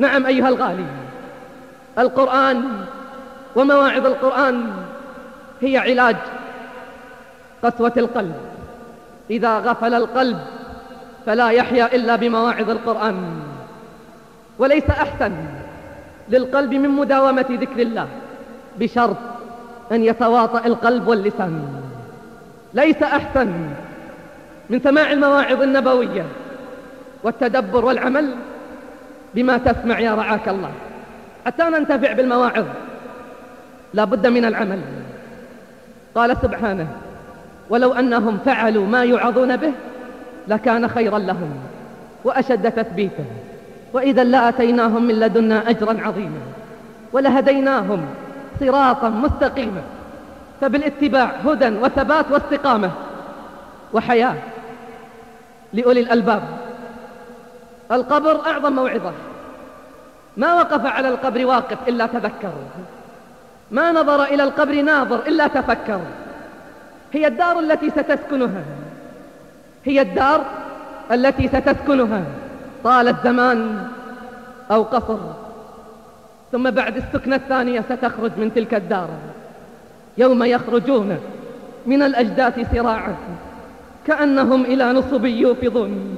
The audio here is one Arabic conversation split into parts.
نعم أيها الغالي القرآن ومواعظ القرآن هي علاج قسوة القلب. إذا غفل القلب فلا يحيا إلا بمواعظ القرآن. وليس أحسن للقلب من مداومة ذكر الله بشرط أن يتواطأ القلب واللسان. ليس أحسن من سماع المواعظ النبوية والتدبر والعمل بما تسمع يا رعاك الله. حتى ننتفع بالمواعظ. لا بد من العمل. قال سبحانه ولو أنهم فعلوا ما يعظون به لكان خيرا لهم وأشد تثبيتا. وإذا لآتيناهم من لدنا أجرا عظيما ولهديناهم صراطا مستقيما. فبالاتباع هدى وثبات واستقامة وحياة لأولي الألباب. القبر أعظم موعظة. ما وقف على القبر واقف إلا تذكر ما نظر إلى القبر ناظر إلا تفكر هي الدار التي ستسكنها. هي الدار التي ستسكنها. طال الزمان أو قصر. ثم بعد السكنة الثانية ستخرج من تلك الدار. يوم يخرجون من الأجداث سراعا. كأنهم إلى نصب يوفضون.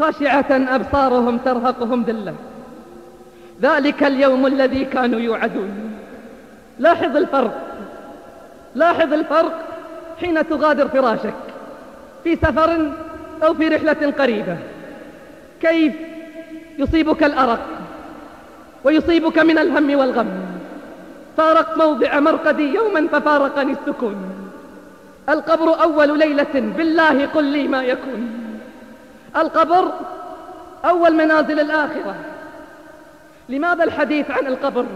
خاشعة أبصارهم ترهقهم ذلة. ذلك اليوم الذي كانوا يوعدون. لاحظ الفرق. لاحظ الفرق حين تغادر فراشك. في سفر أو في رحلة قريبة. كيف يصيبك الأرق؟ ويصيبك من الهم والغم. فارقت موضع مرقدي يوما ففارقني السكون. القبر أول ليلة بالله قل لي ما يكون. القبر أول منازل الآخرة. لماذا الحديث عن القبر؟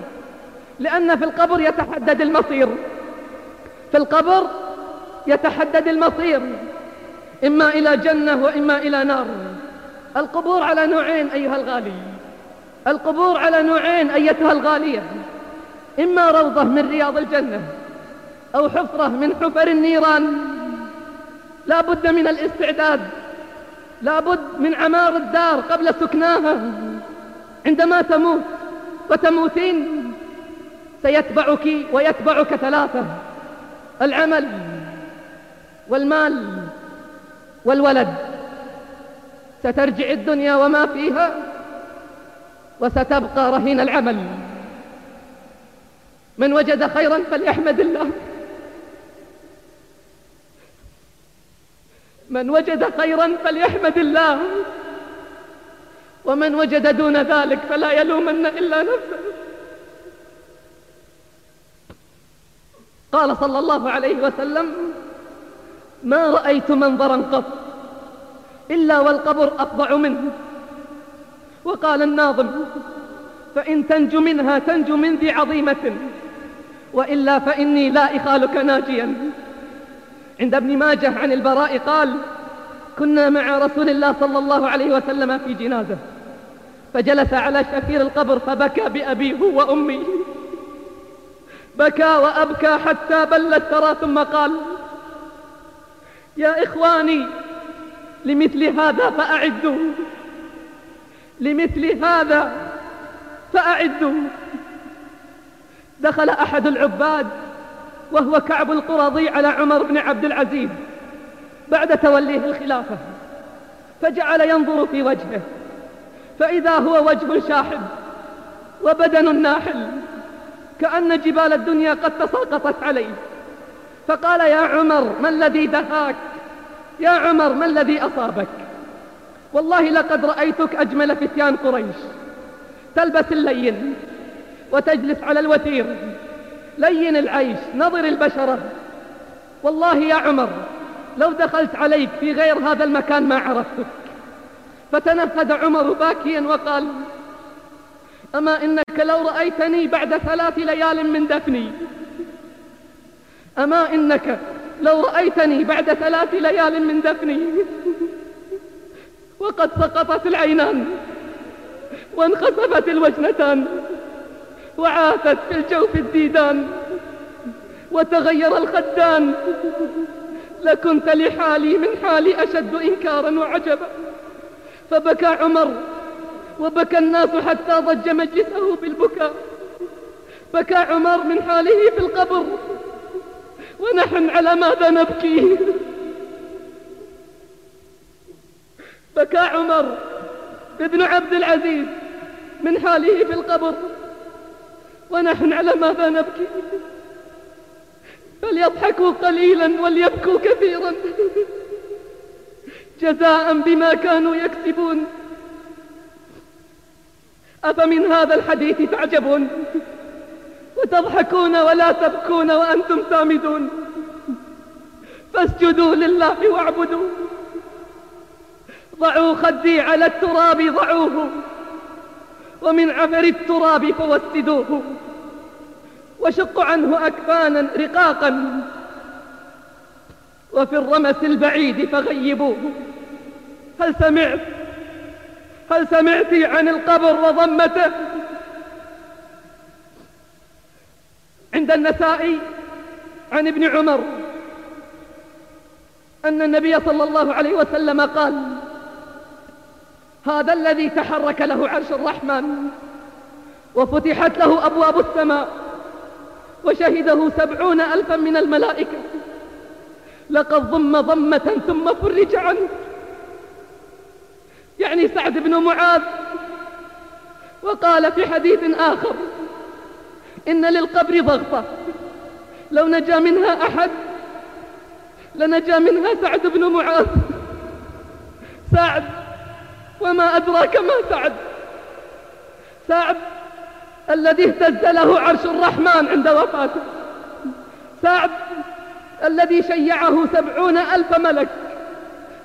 لأن في القبر يتحدد المصير. في القبر يتحدد المصير. إما إلى جنة وإما إلى نار. القبور على نوعين أيها الغالي. القبور على نوعين أيتها الغالية. إما روضة من رياض الجنة أو حفرة من حفر النيران. لا بد من الاستعداد لا بد من عمار الدار قبل سكناها. عندما تموت وتموتين سيتبعك ويتبعك ثلاثة العمل والمال والولد. سترجع الدنيا وما فيها وستبقى رهين العمل. من وجد خيرا فليحمد الله. من وجد خيرا فليحمد الله. ومن وجد دون ذلك فلا يلومن إلا نفسه. قال صلى الله عليه وسلم ما رأيت منظرا قط إلا والقبر أفضع منه. وقال الناظم فإن تنج منها تنج من ذي عظيمة وإلا فإني لا إخالك ناجيا. عند ابن ماجه عن البراء قال كنا مع رسول الله صلى الله عليه وسلم في جنازة فجلس على شفير القبر فبكى بأبيه وأمي بكى وأبكى حتى بل الثرى ثم قال يا إخواني لمثل هذا فأعدوا لمثل هذا فأعدوا. دخل أحد العباد وهو كعب القرظي على عمر بن عبد العزيز بعد توليه الخلافة. فجعل ينظر في وجهه. فإذا هو وجه شاحب وبدن ناحل كأن جبال الدنيا قد تساقطت عليه. فقال يا عمر ما الذي دهاك؟ يا عمر ما الذي أصابك؟ والله لقد رأيتك أجمل فتيان قريش. تلبس اللين وتجلس على الوتير. لين العيش نظر البشرة والله يا عمر لو دخلت عليك في غير هذا المكان ما عرفتك فتنفذ عمر باكيا وقال أما إنك لو رأيتني بعد ثلاث ليال من دفني. أما إنك لو رأيتني بعد ثلاث ليال من دفني. وقد سقطت العينان وانخسفت الوجنتان. وعاثت في الجوف الديدان وتغير الخدان. لكنت لحالي من حالي أشد إنكارا وعجبا. فبكى عمر وبكى الناس حتى ضج مجلسه بالبكاء. بكى عمر من حاله في القبر. ونحن على ماذا نبكي؟ بكى عمر ابن عبد العزيز من حاله في القبر. ونحن على ماذا نبكي؟ فليضحكوا قليلا وليبكوا كثيرا. جزاء بما كانوا يكسبون. أفمن هذا الحديث تعجبون؟ وتضحكون ولا تبكون وأنتم سامدون. فاسجدوا لله واعبدوا ضعوا خدي على التراب ضعوه. ومن عفر التراب فوسدوه. وشقوا عنه أكفانا رقاقا. وفي الرمس البعيد فغيبوه. هل سمعت؟ هل سمعت عن القبر وضمته؟ عند النسائي عن ابن عمر أن النبي صلى الله عليه وسلم قال هذا الذي تحرك له عرش الرحمن وفتحت له أبواب السماء وشهده سبعون ألفا من الملائكة. لقد ضم ضمة ثم فرج عنه. يعني سعد بن معاذ وقال في حديث آخر إن للقبر ضغطة لو نجا منها أحد لنجا منها سعد بن معاذ. سعد وما أدراك ما سعد. سعد الذي اهتز له عرش الرحمن عند وفاته. سعد الذي شيعه سبعون ألف ملك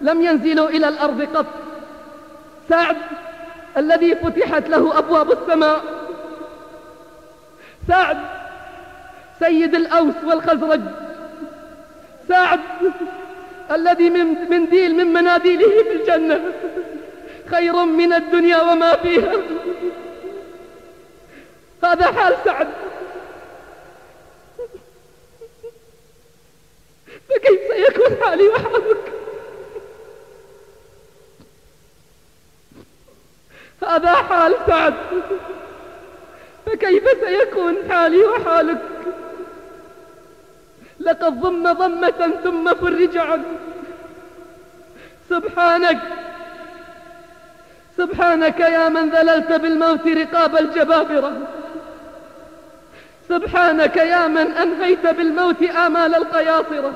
لم ينزلوا إلى الأرض قط. سعد الذي فتحت له أبواب السماء. سعد سيد الأوس والخزرج. سعد الذي من منديل من مناديله في الجنة. خير من الدنيا وما فيها. هذا حال سعد. فكيف سيكون حالي وحالك؟ هذا حال سعد. فكيف سيكون حالي وحالك؟ لقد ضم ضمة ثم فرج عنه سبحانك. سبحانك يا من ذللت بالموت رقاب الجبابرة. سبحانك يا من أنهيت بالموت آمال القياصرة.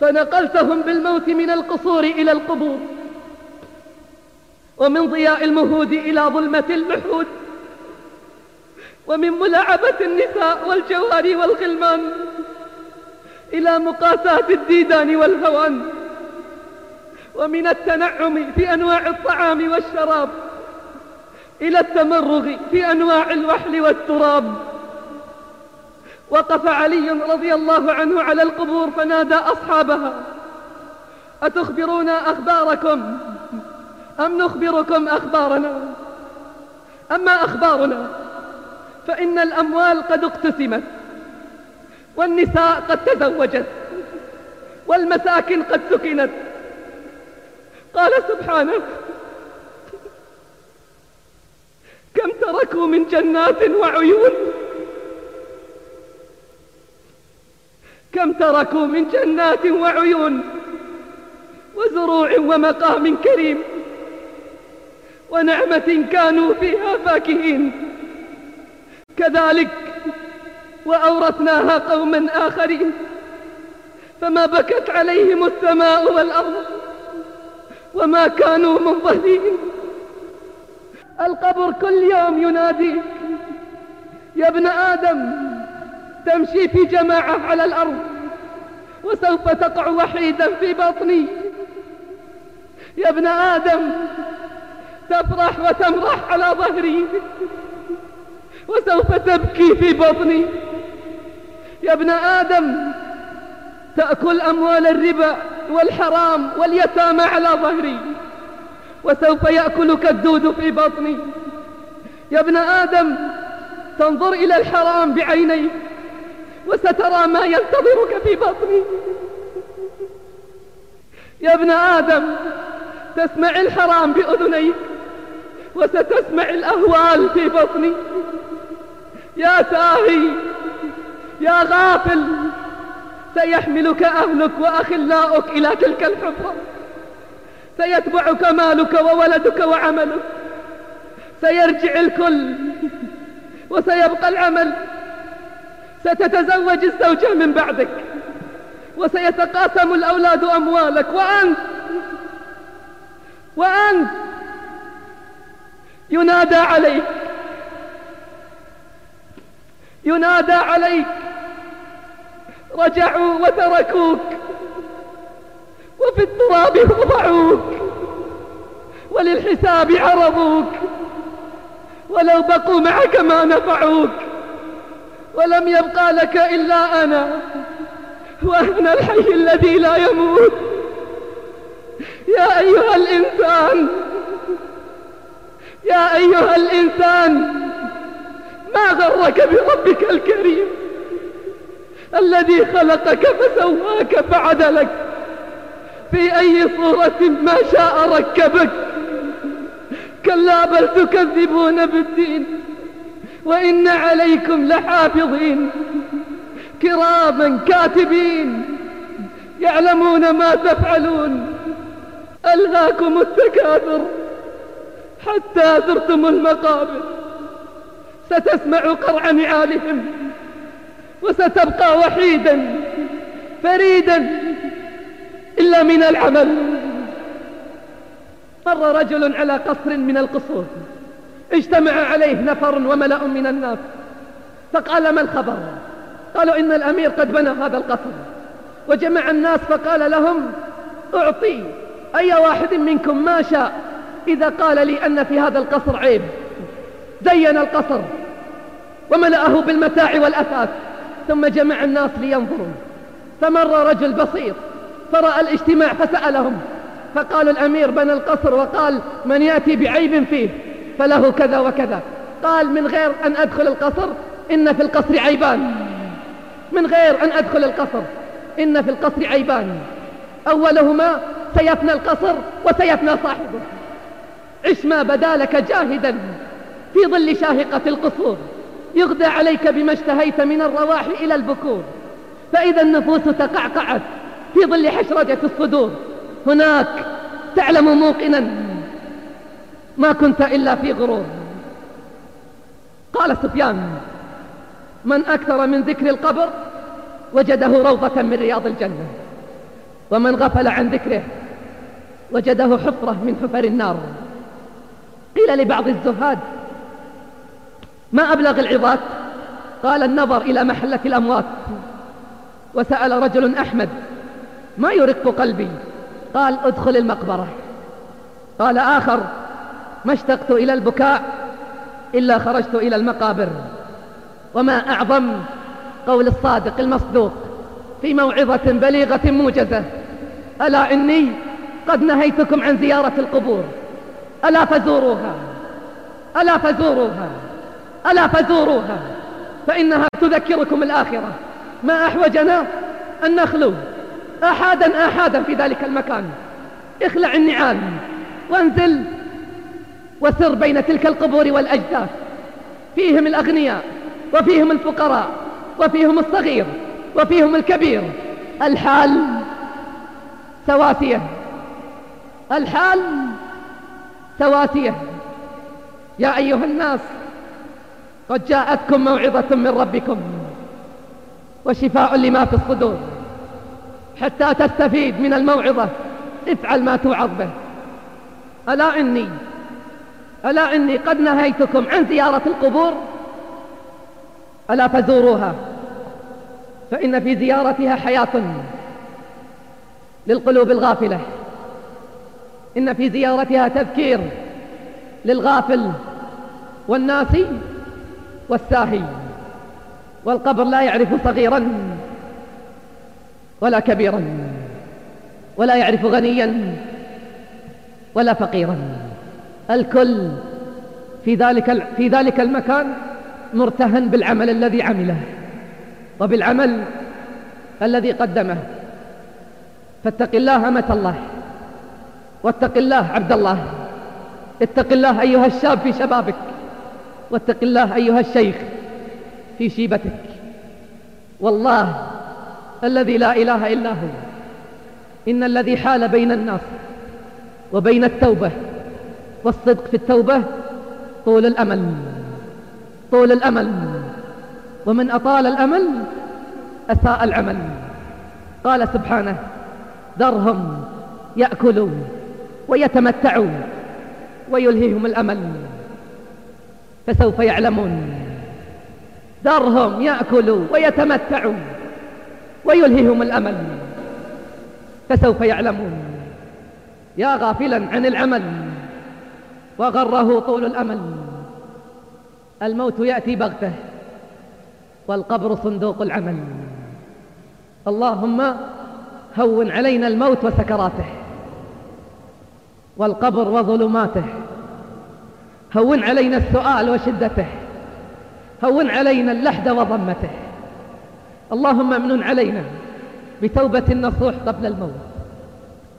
فنقلتهم بالموت من القصور إلى القبور. ومن ضياء المهود إلى ظلمة المحود. ومن ملاعبة النساء والجواري والغلمان. إلى مقاساة الديدان والهوان. ومن التنعم في أنواع الطعام والشراب إلى التمرغ في أنواع الوحل والتراب. وقف علي رضي الله عنه على القبور فنادى أصحابها أتخبرون أخباركم؟ أم نخبركم أخبارنا؟ أما أخبارنا فإن الأموال قد اقتسمت والنساء قد تزوجت والمساكن قد سكنت قال سبحانه كم تركوا من جنات وعيون؟ كم تركوا من جنات وعيون وزروع ومقام كريم ونعمة كانوا فيها فاكهين. كذلك وأورثناها قوما آخرين فما بكت عليهم السماء والأرض. وما كانوا منظرين القبر كل يوم يناديك يا ابن آدم تمشي في جماعة على الأرض وسوف تقع وحيدا في بطني. يا ابن آدم تفرح وتمرح على ظهري وسوف تبكي في بطني. يا ابن آدم تأكل أموال الربا والحرام واليتامى على ظهري وسوف يأكلك الدود في بطني. يا ابن آدم تنظر إلى الحرام بعينيك وسترى ما ينتظرك في بطني. يا ابن آدم تسمع الحرام بأذنيك وستسمع الأهوال في بطني. يا ساهي يا غافل سيحملك أهلك وأخلاؤك إلى تلك الحفرة. سيتبعك مالك وولدك وعملك. سيرجع الكل وسيبقى العمل. ستتزوج الزوجة من بعدك. وسيتقاسم الأولاد أموالك. وأنت وأنت ينادى عليك. ينادى عليك. رجعوا وتركوك. وفي التراب وضعوك وللحساب عرضوك. ولو بقوا معك ما نفعوك. ولم يبقى لك إلا أنا. وأنا الحي الذي لا يموت. يا أيها الإنسان. يا أيها الإنسان. ما غرك بربك الكريم؟ الذي خلقك فسواك فعدلك. في أي صورة ما شاء ركبك. كلا بل تكذبون بالدين وإن عليكم لحافظين. كراما كاتبين يعلمون ما تفعلون. ألهاكم التكاثر حتى زرتم المقابر. ستسمع قرع نعالهم وستبقى وحيدا فريدا إلا من العمل. مر رجل على قصر من القصور اجتمع عليه نفر وملأ من الناس. فقال ما الخبر؟ قالوا إن الأمير قد بنى هذا القصر. وجمع الناس فقال لهم أعطي أي واحد منكم ما شاء إذا قال لي أن في هذا القصر عيب. زين القصر وملأه بالمتاع والأثاث. ثم جمع الناس لينظروا. فمر رجل بسيط فرأى الاجتماع فسألهم. فقالوا الأمير بنى القصر وقال من يأتي بعيب فيه؟ فله كذا وكذا. قال من غير أن أدخل القصر إن في القصر عيبان. من غير أن أدخل القصر إن في القصر عيبان. أولهما سيفنى القصر وسيفنى صاحبه. عش ما بدا لك جاهدا في ظل شاهقة القصور. يغدى عليك بما اشتهيت من الرواح إلى البكور. فإذا النفوس تقعقعت في ظل حشرجة الصدور. هناك تعلم موقنا ما كنت إلا في غرور. قال سفيان من أكثر من ذكر القبر وجده روضة من رياض الجنة. ومن غفل عن ذكره وجده حفرة من حفر النار. قيل لبعض الزهاد ما أبلغ العظات؟ قال النظر إلى محلة الأموات. وسأل رجل أحمد ما يرق قلبي؟ قال ادخل المقبرة. قال آخر ما اشتقت إلى البكاء إلا خرجت إلى المقابر. وما أعظم قول الصادق المصدوق في موعظة بليغة موجزة. ألا إني قد نهيتكم عن زيارة القبور؟ ألا فزوروها؟ ألا فزوروها؟ ألا فزوروها فإنها تذكركم الآخرة. ما أحوجنا أن نخلو أحادا أحادا في ذلك المكان. اخلع النعال وانزل وسر بين تلك القبور والأجداث. فيهم الأغنياء وفيهم الفقراء وفيهم الصغير وفيهم الكبير. الحال سواسية. الحال سواسية. يا أيها الناس قد جاءتكم موعظة من ربكم وشفاء لما في الصدور. حتى تستفيد من الموعظة. افعل ما توعظ به. ألا إني ألا إني قد نهيتكم عن زيارة القبور؟ ألا فزوروها فإن في زيارتها حياة للقلوب الغافلة. إن في زيارتها تذكير للغافل والناسي والساهي والقبر لا يعرف صغيرا ولا كبيرا ولا يعرف غنيا ولا فقيرا. الكل في ذلك في ذلك المكان مرتهن بالعمل الذي عمله وبالعمل الذي قدمه. فاتق الله أمة الله واتق الله عبد الله. اتق الله أيها الشاب في شبابك. واتق الله أيها الشيخ في شيبتك. والله الذي لا إله إلا هو. إن الذي حال بين الناس وبين التوبة والصدق في التوبة طول الأمل. طول الأمل. ومن أطال الأمل أساء العمل. قال سبحانه ذرهم يأكلوا ويتمتعوا ويلهيهم الأمل. فسوف يعلمون. ذرهم يأكلوا ويتمتعوا ويلهيهم الأمل. فسوف يعلمون. يا غافلا عن العمل وغره طول الأمل. الموت يأتي بغتة والقبر صندوق العمل. اللهم هون علينا الموت وسكراته والقبر وظلماته. هون علينا السؤال وشدته. هون علينا اللحد وضمته. اللهم امن علينا بتوبة نصوح قبل الموت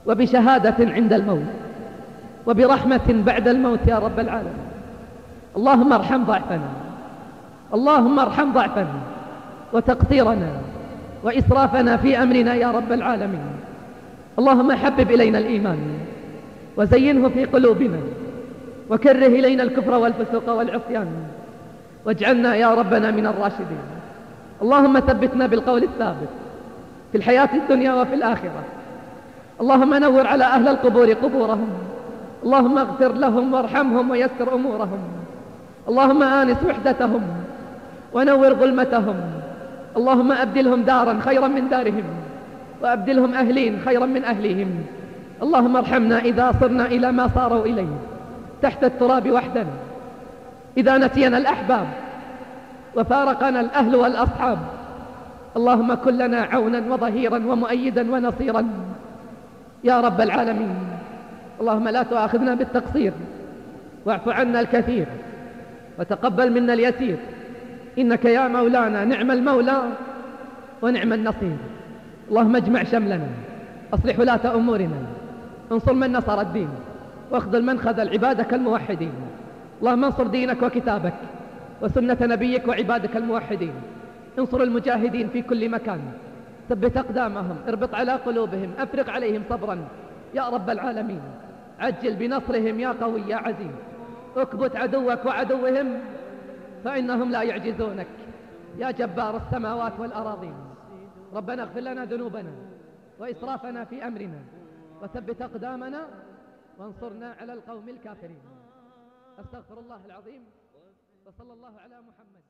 وبشهادة عند الموت وبرحمة بعد الموت يا رب العالمين. اللهم ارحم ضعفنا. اللهم ارحم ضعفنا وتقصيرنا وإسرافنا في أمرنا يا رب العالمين. اللهم حبب إلينا الإيمان وزينه في قلوبنا وكره إلينا الكفر والفسوق والعصيان. واجعلنا يا ربنا من الراشدين. اللهم ثبتنا بالقول الثابت في الحياة الدنيا وفي الآخرة. اللهم نور على أهل القبور قبورهم. اللهم اغفر لهم وارحمهم ويسر أمورهم. اللهم آنس وحدتهم ونور ظلمتهم. اللهم أبدلهم دارا خيرا من دارهم وأبدلهم أهلين خيرا من أهلهم اللهم ارحمنا إذا صرنا إلى ما صاروا إليه. تحت التراب وحدنا إذا نسينا الأحباب وفارقنا الأهل والأصحاب اللهم كن لنا عونا وظهيرا ومؤيدا ونصيرا. يا رب العالمين اللهم لا تؤاخذنا بالتقصير واعف عنا الكثير وتقبل منا اليسير. إنك يا مولانا نعم المولى ونعم النصير. اللهم اجمع شملنا أصلح ولاة أمورنا انصر من نصر الدين. واخذل من خذل عبادك الموحدين اللهم انصر دينك وكتابك وسنة نبيك وعبادك الموحدين. انصر المجاهدين في كل مكان. ثبت أقدامهم اربط على قلوبهم أفرق عليهم صبرا. يا رب العالمين عجل بنصرهم يا قوي يا عزيز. اكبت عدوك وعدوهم فإنهم لا يعجزونك. يا جبار السماوات والأراضين. ربنا اغفر لنا ذنوبنا وإسرافنا في أمرنا. وثبت أقدامنا وانصرنا على القوم الكافرين. أستغفر الله العظيم وصلى الله على محمد.